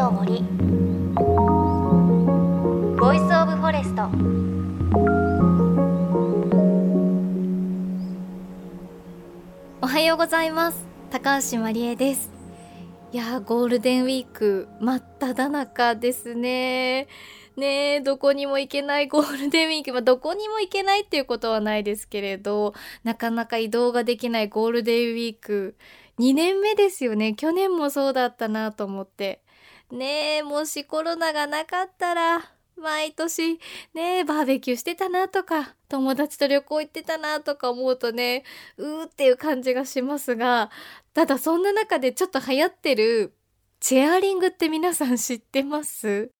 の森。 Voice of Forest おはようございます。高橋真理恵です。いやゴールデンウィーク真っ只中ですね。ねえどこにも行けない ゴールデンウィーク、まあ、どこにも行けないっていうことはないですけれどなかなか移動ができないゴールデンウィーク。2年目ですよね。去年もそうだったなと思って。ねえもしコロナがなかったら毎年ねえバーベキューしてたなとか友達と旅行行ってたなとか思うとねうーっていう感じがしますがただそんな中でちょっと流行ってるチェアリングって皆さん知ってます？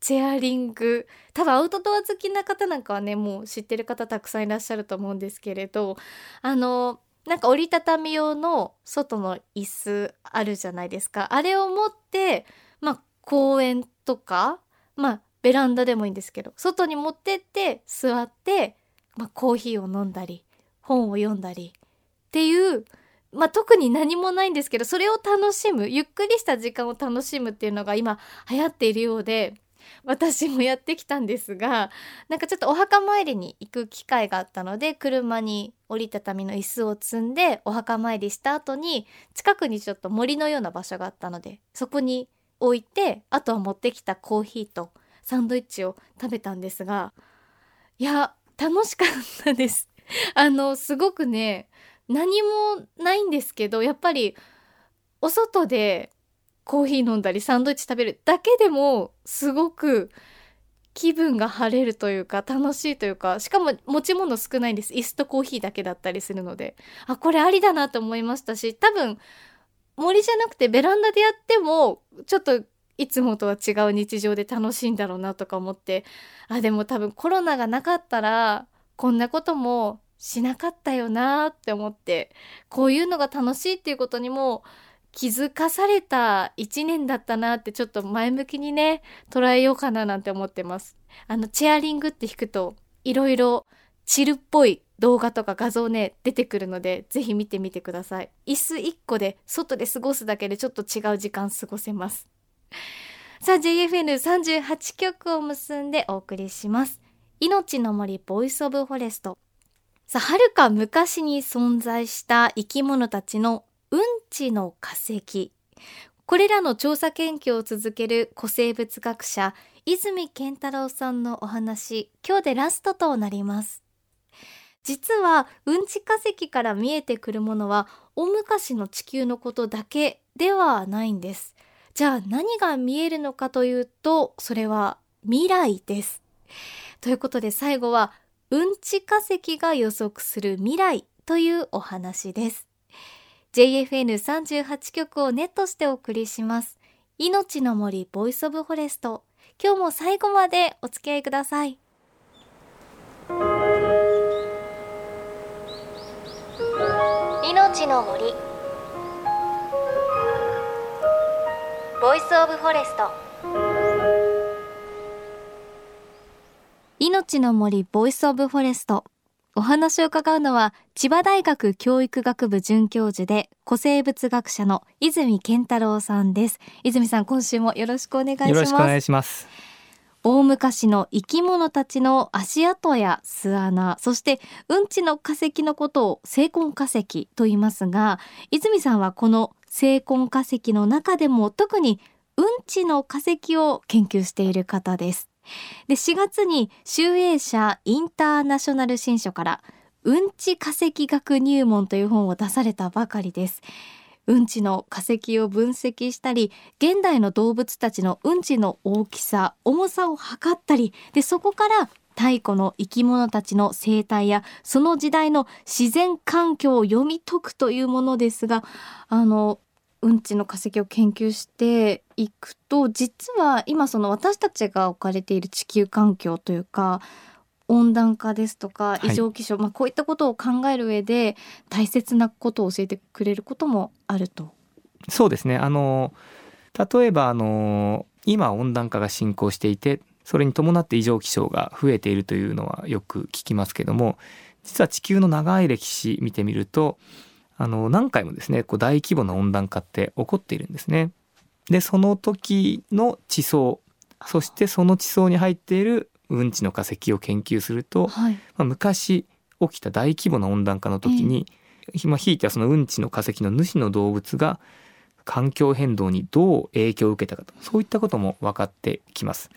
チェアリング。多分アウトドア好きな方なんかはねもう知ってる方たくさんいらっしゃると思うんですけれどあのなんか折りたたみ用の外の椅子あるじゃないですか。あれを持って公園とかまあベランダでもいいんですけど外に持ってって座って、まあ、コーヒーを飲んだり本を読んだりっていうまあ、特に何もないんですけどそれを楽しむゆっくりした時間を楽しむっていうのが今流行っているようで私もやってきたんですがなんかちょっとお墓参りに行く機会があったので車に折りたたみの椅子を積んでお墓参りした後に近くにちょっと森のような場所があったのでそこに置いてあとは持ってきたコーヒーとサンドイッチを食べたんですがいや楽しかったです。あのすごくね何もないんですけどやっぱりお外でコーヒー飲んだりサンドイッチ食べるだけでもすごく気分が晴れるというか楽しいというかしかも持ち物少ないんです。椅子とコーヒーだけだったりするので。あこれありだなと思いましたし多分森じゃなくてベランダでやってもちょっといつもとは違う日常で楽しいんだろうなとか思ってあでも多分コロナがなかったらこんなこともしなかったよなって思ってこういうのが楽しいっていうことにも気づかされた一年だったなってちょっと前向きにね捉えようかななんて思ってます。あのチェアリングって弾くといろいろチルっぽい動画とか画像ね出てくるのでぜひ見てみてください。椅子1個で外で過ごすだけでちょっと違う時間過ごせます。さあ JFN38 曲を結んでお送りします。命の森 Voice of Forest。さあ遥か昔に存在した生き物たちのうんちの化石。これらの調査研究を続ける古生物学者泉健太郎さんのお話。今日でラストとなります。実はうんち化石から見えてくるものは大昔の地球のことだけではないんですじゃあ何が見えるのかというとそれは未来ですということで最後はうんち化石が予測する未来というお話です JFN38 曲をネットしてお送りします。命の森 Voice of Forest。今日も最後までお付き合いください。命の森。 Voice of Forest。命の森 Voice of Forest。お話を伺うのは千葉大学教育学部准教授で古生物学者の泉健太郎さんです。泉さん今週もよろしくお願いします。よろしくお願いします大昔の生き物たちの足跡や巣穴そしてうんちの化石のことを成婚化石と言いますが泉さんはこの成婚化石の中でも特にうんちの化石を研究している方です。で4月に集英社インターナショナル新書からうんち化石学入門という本を出されたばかりです。うんちの化石を分析したり現代の動物たちのうんちの大きさ重さを測ったりでそこから太古の生き物たちの生態やその時代の自然環境を読み解くというものですがあのうんちの化石を研究していくと実は今その私たちが置かれている地球環境というか温暖化ですとか異常気象、はい、まあ、こういったことを考える上で大切なことを教えてくれることもあると。そうですねあの例えばあの今温暖化が進行していてそれに伴って異常気象が増えているというのはよく聞きますけども実は地球の長い歴史見てみるとあの何回もですねこう大規模な温暖化って起こっているんですね。でその時の地層そしてその地層に入っているうんちの化石を研究すると、はい。まあ、昔起きた大規模な温暖化の時に、まあ、ひいてはそのうんちの化石の主の動物が環境変動にどう影響を受けたかとそういったことも分かってきます。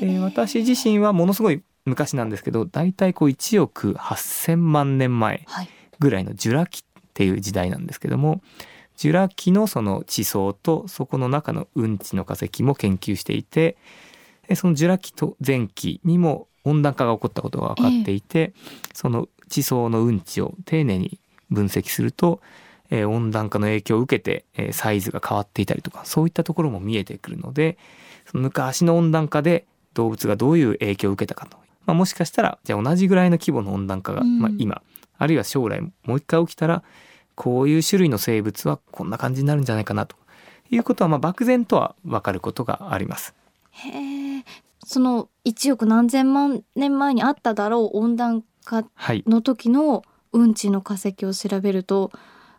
で私自身はものすごい昔なんですけど大体こう1億8,000万年前はい。ぐらいのジュラ紀っていう時代なんですけどもジュラ紀のその地層とそこの中のうんちの化石も研究していてでそのジュラ紀と前期にも温暖化が起こったことが分かっていて、その地層のうんちを丁寧に分析すると、えー温暖化の影響を受けて、えーサイズが変わっていたりとかそういったところも見えてくるのでその昔の温暖化で動物がどういう影響を受けたかと、まあ、もしかしたらじゃあ同じぐらいの規模の温暖化が、うん。まあ、今あるいは将来もう一回起きたらこういう種類の生物はこんな感じになるんじゃないかなと。いうことはまあ漠然とは分かることがあります。へえ。その1億何千万年前にあっただろう温暖化はい、の時のうんちの化石を調べると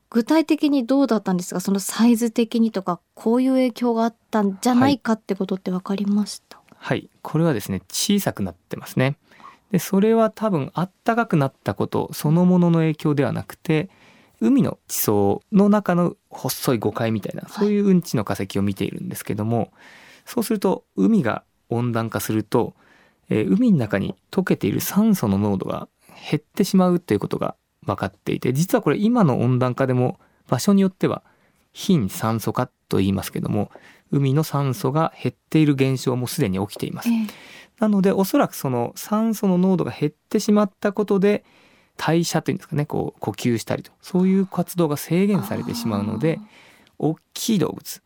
具体的にどうだったんですか？そのサイズ的にとかこういう影響があったんじゃないかってことって分かりました、はい、これはですね小さくなってますね。でそれは多分あったかくなったことそのものの影響ではなくて海の地層の中の細い誤解みたいなそういううんちの化石を見ているんですけども、そうすると海が温暖化すると、えー海の中に溶けている酸素の濃度が減ってしまうということが分かっていて実はこれ今の温暖化でも場所によっては貧酸素化と言いますけども海の酸素が減っている現象もすでに起きていますえ。えなのでおそらくその酸素の濃度が減ってしまったことで代謝というんですかねこう呼吸したりとそういう活動が制限されてしまうので大きい動物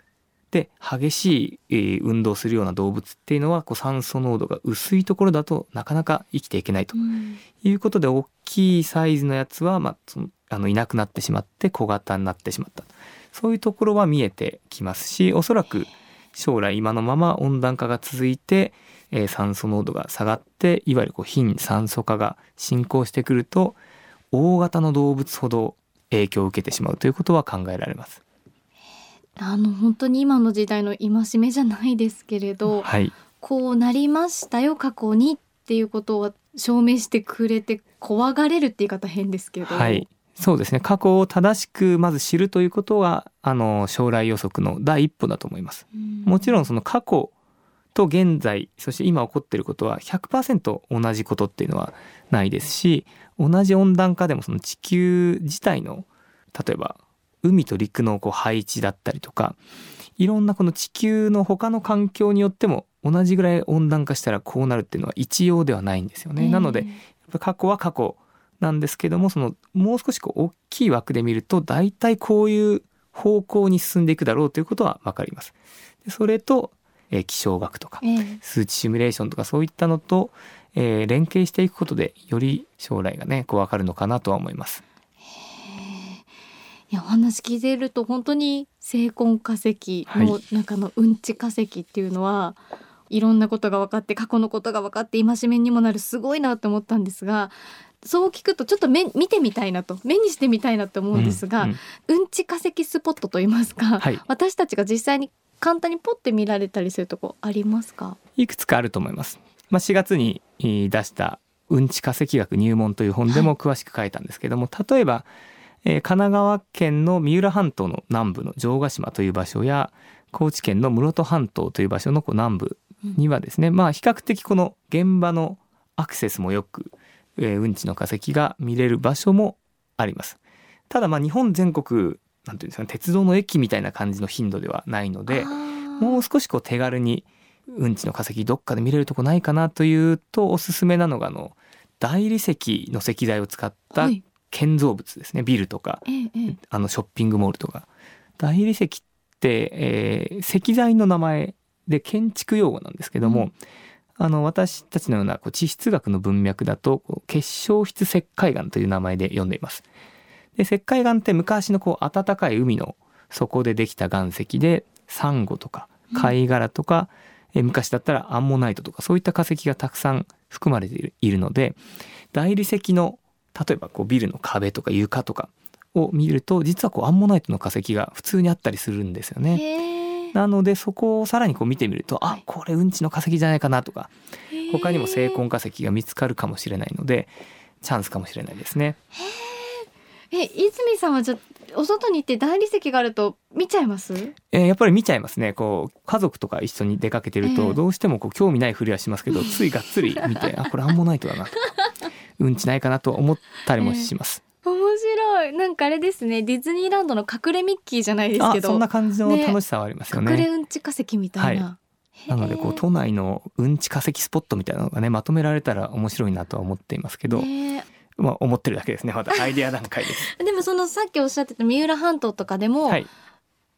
で激しい、えー運動するような動物っていうのはこう酸素濃度が薄いところだとなかなか生きていけないとうんいうことで大きいサイズのやつは、まあ、そのあのいなくなってしまって小型になってしまったそういうところは見えてきますしおそらく将来今のまま温暖化が続いて、えー酸素濃度が下がっていわゆるこう貧酸素化が進行してくると大型の動物ほど影響を受けてしまうということは考えられます。あの本当に今の時代の戒めじゃないですけれどはい、こうなりましたよ過去にっていうことを証明してくれて怖がれるって言い方変ですけど、はい、そうですね。過去を正しくまず知るということはあの将来予測の第一歩だと思います。うん。もちろんその過去と現在そして今起こっていることは100%同じことっていうのはないですし同じ温暖化でもその地球自体の例えば海と陸のこう配置だったりとかいろんなこの地球の他の環境によっても同じぐらい温暖化したらこうなるっていうのは一様ではないんですよね。なので過去は過去なんですけどもそのもう少しこう大きい枠で見ると大体こういう方向に進んでいくだろうということは分かります。でそれと、えー気象学とかええ数値シミュレーションとかそういったのと、えー連携していくことでより将来がねこう分かるのかなとは思います。いやお話聞いていると本当に成婚化石の中のうんち化石っていうのは、い、ろんなことが分かって過去のことが分かって戒めにもなるすごいなと思ったんですがそう聞くとちょっと目見てみたいなと目にしてみたいなと思うんですが、ううんん。ち化石スポットといいますか、はい。私たちが実際に簡単にポッて見られたりするとこありますか？いくつかあると思います。まあ、4月にえー出したうんち化石学入門という本でも詳しく書いたんですけども、例えば、えー神奈川県の三浦半島の南部の城ヶ島という場所や高知県の室戸半島という場所のこう南部にはですね、まあ比較的この現場のアクセスもよく、えーうんちの化石が見れる場所もあります。ただまあ日本全国なんていうんですかね鉄道の駅みたいな感じの頻度ではないので、もう少しこう手軽にうんちの化石どっかで見れるとこないかなというとおすすめなのがあの大理石の石材を使ったはい建造物ですね。ビルとかええええ。あのショッピングモールとか。大理石って、えー石材の名前で建築用語なんですけども、うん。あの私たちのようなこう地質学の文脈だとこう結晶質石灰岩という名前で呼んでいます。で石灰岩って昔のこう暖かい海の底でできた岩石でサンゴとか貝殻とか、え昔だったらアンモナイトとかそういった化石がたくさん含まれているので大理石の例えばこうビルの壁とか床とかを見ると実はこうアンモナイトの化石が普通にあったりするんですよね。なのでそこをさらにこう見てみると、はい。あこれうんちの化石じゃないかなとか他にも成婚化石が見つかるかもしれないのでチャンスかもしれないですね。え泉さんはじゃあお外に行って大理石があると見ちゃいます？えーやっぱり見ちゃいますね。こう家族とか一緒に出かけてるええ。とどうしてもこう興味ないふりはしますけどついがっつり見てあこれアンモナイトだなうんちないかなと思ったりもします。面白い。なんかあれですね。ディズニーランドの隠れミッキーじゃないですあけど。そんな感じのね楽しさはありますよね。隠れうんち化石みたいな、なのでこうへ都内のうんち化石スポットみたいなのがねまとめられたら面白いなとは思っていますけえど、ねまあ思ってるだけですね。まだアイデア段階で。す。えでもそのさっきおっしゃってた三浦半島とかでも、はい。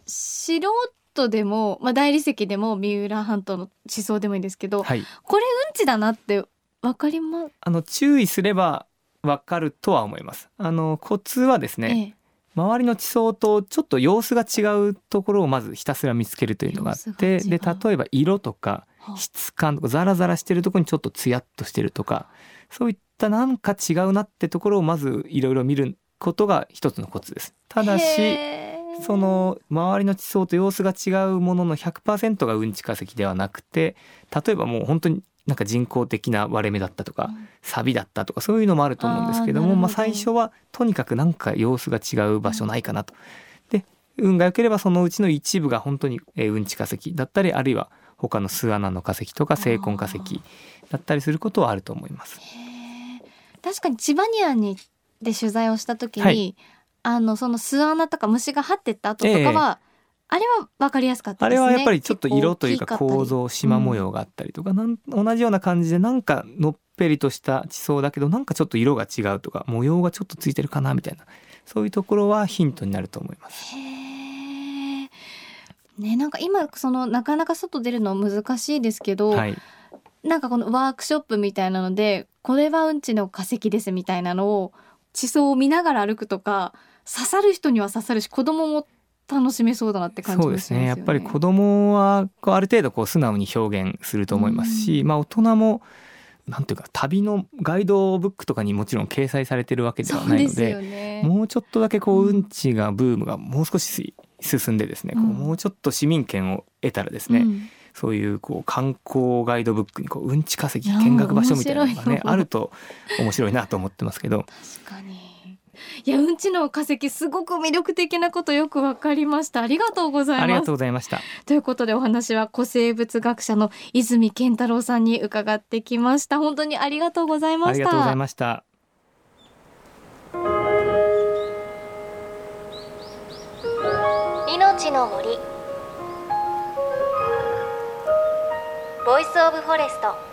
素人でも、まあ、大理石でも三浦半島の地層でもいいんですけど、はい。これうんちだなってわかりますあの注意すればわかるとは思います。あのコツはですね、周りの地層とちょっと様子が違うところをまずひたすら見つけるというのがあってで例えば色とかはあ質感とかザラザラしてるところにちょっとツヤっとしてるとかそういったなんか違うなってところをまずいろいろ見ることが一つのコツです。ただしその周りの地層と様子が違うものの100%がうんち化石ではなくて例えばもう本当になんか人工的な割れ目だったとかサビだったとかそういうのもあると思うんですけどもまあ、最初はとにかくなんか様子が違う場所ないかなと。で運が良ければそのうちの一部が本当にえーうんち化石だったりあるいは他の巣穴の化石とか成婚化石だったりすることはあると思います。確かにチバニアンにで取材をした時に、はい。あのその巣穴とか虫が張ってった跡とかは、あれは分かりやすかったですね。あれはやっぱりちょっと色というか結構造縞模様があったりとか、なん同じような感じでなんかのっぺりとした地層だけどなんかちょっと色が違うとか模様がちょっとついてるかなみたいなそういうところはヒントになると思います。へー。ねなんか今そのなかなか外出るの難しいですけど、はい、なんかこのワークショップみたいなのでこれはうんちの化石ですみたいなのを地層を見ながら歩くとか刺さる人には刺さるし子供も楽しめそうだなって感じそう。ですねやっぱり子供はこうある程度こう素直に表現すると思いますし、まあ大人もなんていうか旅のガイドブックとかにもちろん掲載されてるわけではないのでよね。もうちょっとだけこううんうんちがブームがもう少し進んでですね、こううんもうちょっと市民権を得たらですね、うんそういうこう観光ガイドブックにこううんち化石いや見学場所みたいなのがねあると面白いなと思ってますけど確かに。いやうんちの化石すごく魅力的なことよくわかりました。ありがとうございます。ありがとうございました。ということでお話は古生物学者の泉健太郎さんに伺ってきました。本当にありがとうございました。ありがとうございました。命の森 Voice of Forest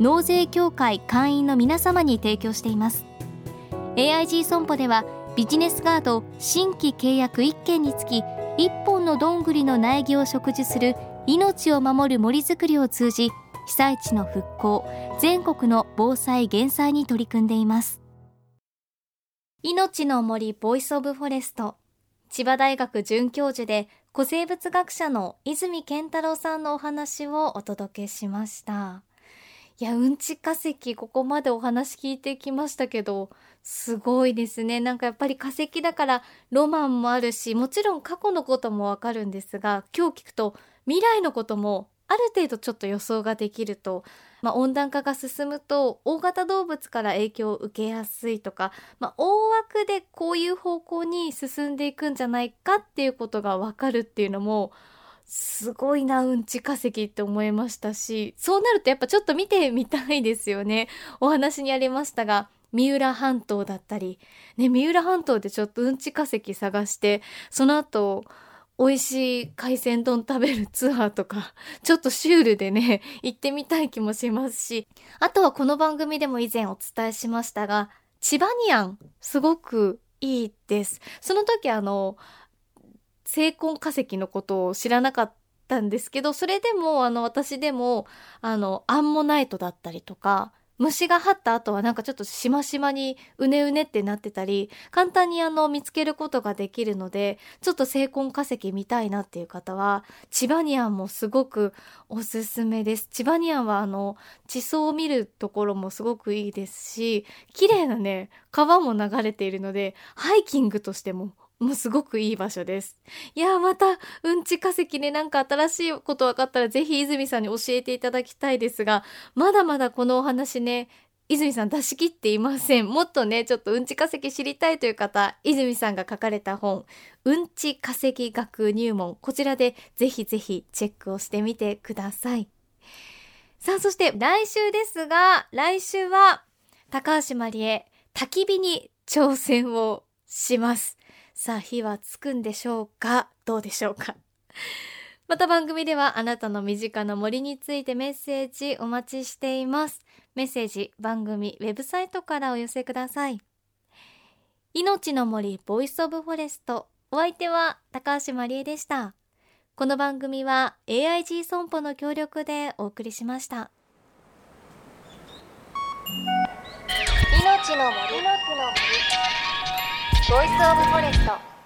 納税協会会員の皆様に提供しています。AIG 損保ではビジネスガード新規契約1件につき1本のどんぐりの苗木を植樹する命を守る森づくりを通じ被災地の復興全国の防災減災に取り組んでいます。命の森 Voice of Forest 千葉大学准教授で古生物学者の泉健太郎さんのお話をお届けしました。いやうんち化石ここまでお話聞いてきましたけどすごいですね。なんかやっぱり化石だからロマンもあるしもちろん過去のこともわかるんですが今日聞くと未来のこともある程度ちょっと予想ができると、まあ、温暖化が進むと大型動物から影響を受けやすいとか、まあ、大枠でこういう方向に進んでいくんじゃないかっていうことがわかるっていうのもすごいなうんち化石って思いましたしそうなるとやっぱちょっと見てみたいですよね。お話にありましたが三浦半島だったり、ね、三浦半島でちょっとうんち化石探してその後美味しい海鮮丼食べるツアーとか ちょっとシュールでね行ってみたい気もしますしあとはこの番組でも以前お伝えしましたがチバニアンすごくいいです。その時あの成婚化石のことを知らなかったんですけどそれでもあの私でもあのアンモナイトだったりとか虫が張った後はなんかちょっとしましまにうねうねってなってたり簡単にあの見つけることができるのでちょっと成婚化石見たいなっていう方はチバニアンもすごくおすすめです。チバニアンはあの地層を見るところもすごくいいですし綺麗なね川も流れているのでハイキングとしてももうすごくいい場所です。いやまた、うんち化石ね、なんか新しいこと分かったらぜひ泉さんに教えていただきたいですが、まだまだこのお話ね、泉さん出し切っていません。もっとね、ちょっとうんち化石知りたいという方、泉さんが書かれた本、うんち化石学入門、こちらでぜひぜひチェックをしてみてください。さあ、そして来週ですが、来週は高橋まりえ、焚き火に挑戦をします。さあ火はつくんでしょうか？どうでしょうか？また番組ではあなたの身近な森についてメッセージお待ちしています。メッセージ番組ウェブサイトからお寄せください。命の森 Voice of Forest。お相手は高橋まりえでした。この番組は AIG 損保の協力でお送りしました。命の森の木の森。ボイスオブフォレスト。